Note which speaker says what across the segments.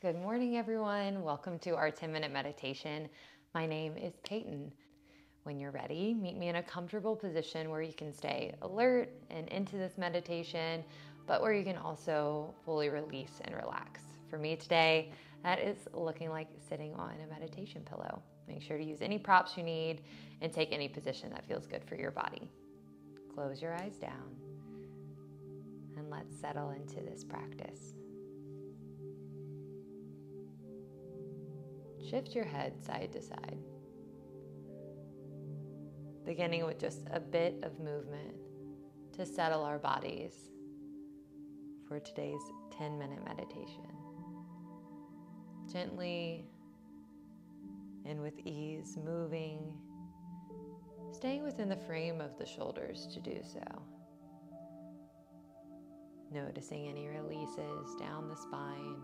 Speaker 1: Good morning, everyone. Welcome to our 10 minute meditation. My name is Peyton. When you're ready, meet me in a comfortable position where you can stay alert and into this meditation, but where you can also fully release and relax. For me today, that is looking like sitting on a meditation pillow. Make sure to use any props you need and take any position that feels good for your body. Close your eyes down and let's settle into this practice. Shift your head side to side. Beginning with just a bit of movement to settle our bodies for today's 10 minute meditation. Gently and with ease, moving, staying within the frame of the shoulders to do so. Noticing any releases down the spine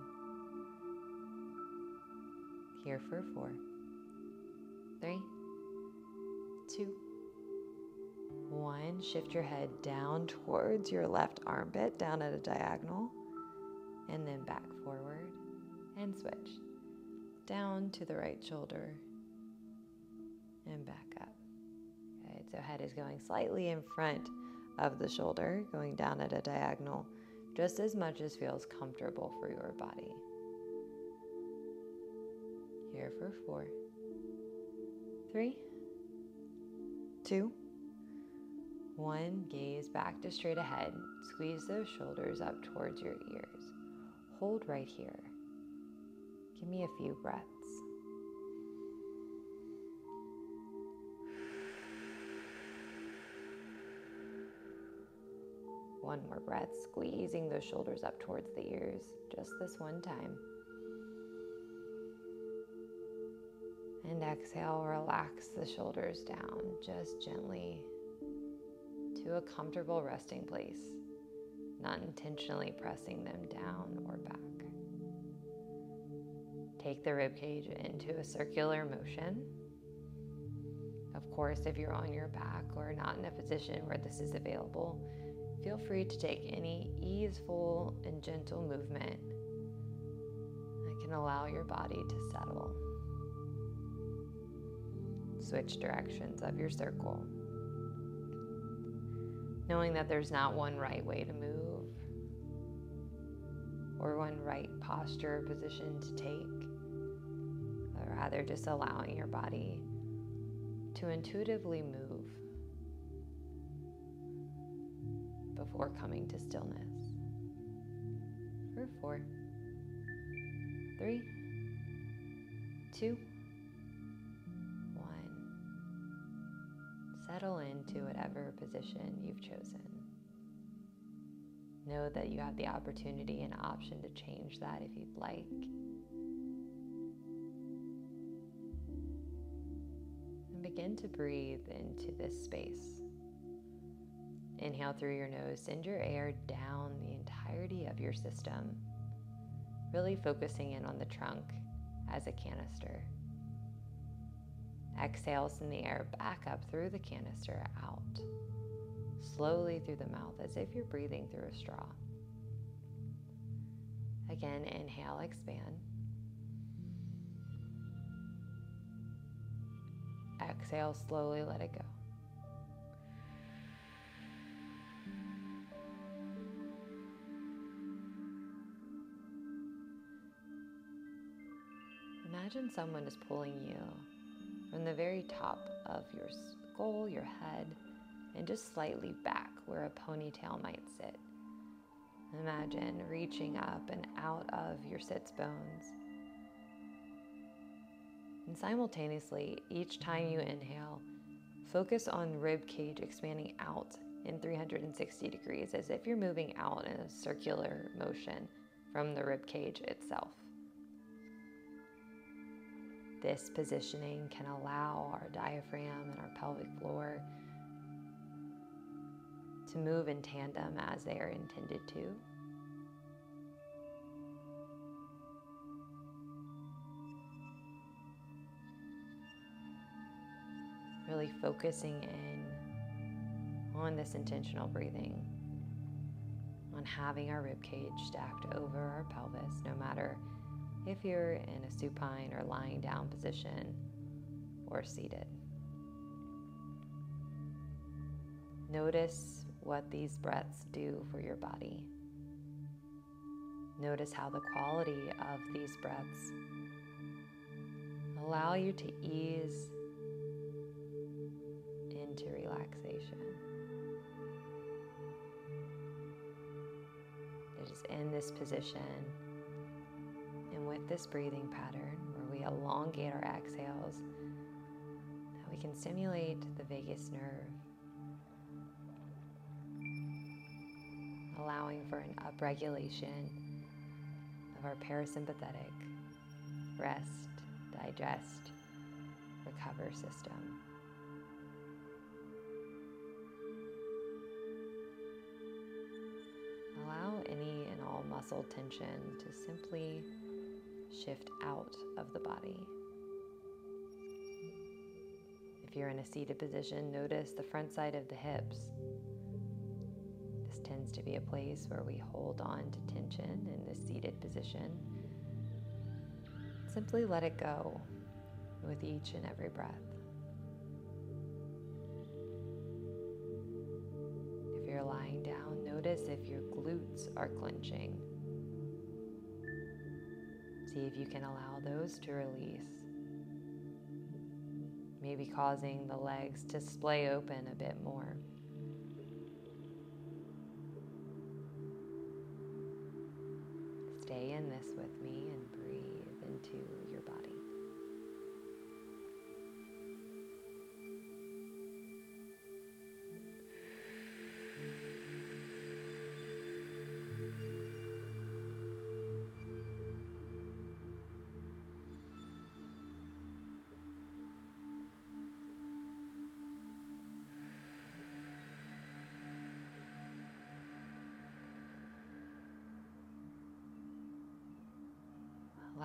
Speaker 1: here for four, three, two, one. Shift your head down towards your left armpit, down at a diagonal, and then back forward and switch. Down to the right shoulder and back up. Okay, so head is going slightly in front of the shoulder, going down at a diagonal, just as much as feels comfortable for your body. Here for four, three, two, one. Gaze back to straight ahead. Squeeze those shoulders up towards your ears. Hold right here. Give me a few breaths. One more breath, squeezing those shoulders up towards the ears, just this one time. And exhale, relax the shoulders down just gently to a comfortable resting place, not intentionally pressing them down or back. Take the rib cage into a circular motion. Of course, if you're on your back or not in a position where this is available, feel free to take any easeful and gentle movement that can allow your body to settle switch directions of your circle. Knowing that there's not one right way to move or one right posture or position to take, but rather just allowing your body to intuitively move before coming to stillness. For four, three, two, settle into whatever position you've chosen. Know that you have the opportunity and option to change that if you'd like. And begin to breathe into this space. Inhale through your nose, send your air down the entirety of your system, really focusing in on the trunk as a canister. Exhale, send the air back up through the canister out, slowly through the mouth as if you're breathing through a straw. Again, inhale, expand. Exhale, slowly let it go. Imagine someone is pulling you from the very top of your skull, your head, and just slightly back where a ponytail might sit. Imagine reaching up and out of your sits bones. And simultaneously, each time you inhale, focus on rib cage expanding out in 360 degrees as if you're moving out in a circular motion from the rib cage itself. This positioning can allow our diaphragm and our pelvic floor to move in tandem as they are intended to. Really focusing in on this intentional breathing, on having our rib cage stacked over our pelvis, no matter if you're in a supine or lying down position or seated. Notice what these breaths do for your body. Notice how the quality of these breaths allow you to ease into relaxation. It is in this position this breathing pattern where we elongate our exhales that we can stimulate the vagus nerve allowing for an upregulation of our parasympathetic rest, digest, recover system. Allow any and all muscle tension to simply shift out of the body. If you're in a seated position, notice the front side of the hips This tends to be a place where we hold on to tension in this seated position. Simply let it go with each and every breath. If you're lying down, notice if your glutes are clenching. See if you can allow those to release. Maybe causing the legs to splay open a bit more. Stay in this with me and breathe into your body.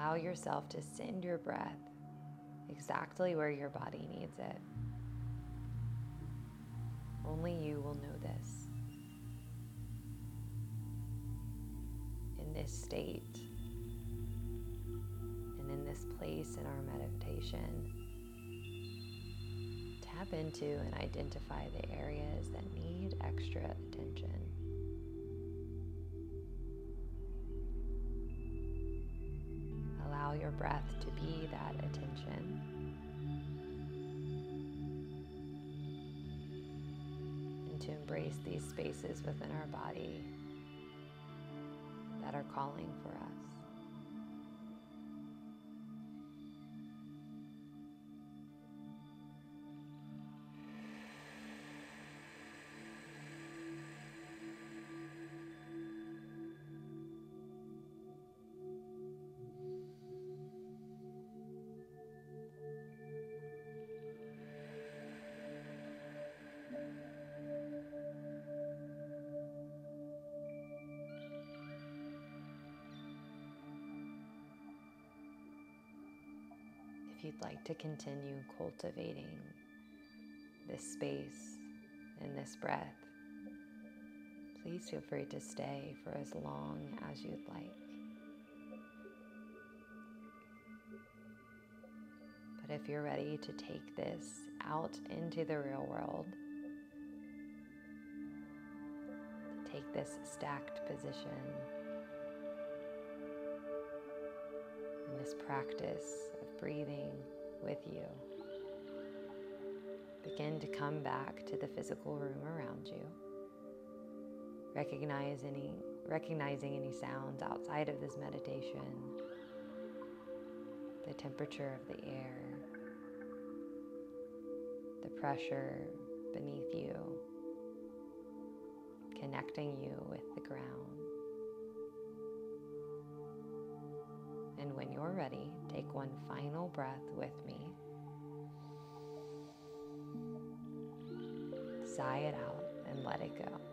Speaker 1: Allow yourself to send your breath exactly where your body needs it. Only you will know this. In this state and in this place in our meditation, tap into and identify the areas that need extra attention. Your breath to be that attention. And to embrace these spaces within our body that are calling for us. If you'd like to continue cultivating this space and this breath, please feel free to stay for as long as you'd like. But if you're ready to take this out into the real world, take this stacked position, and this practice breathing with you. Begin to come back to the physical room around you. Recognize any, recognizing any sounds outside of this meditation, the temperature of the air, the pressure beneath you, connecting you with the ground. Take one final breath with me. Sigh it out and let it go.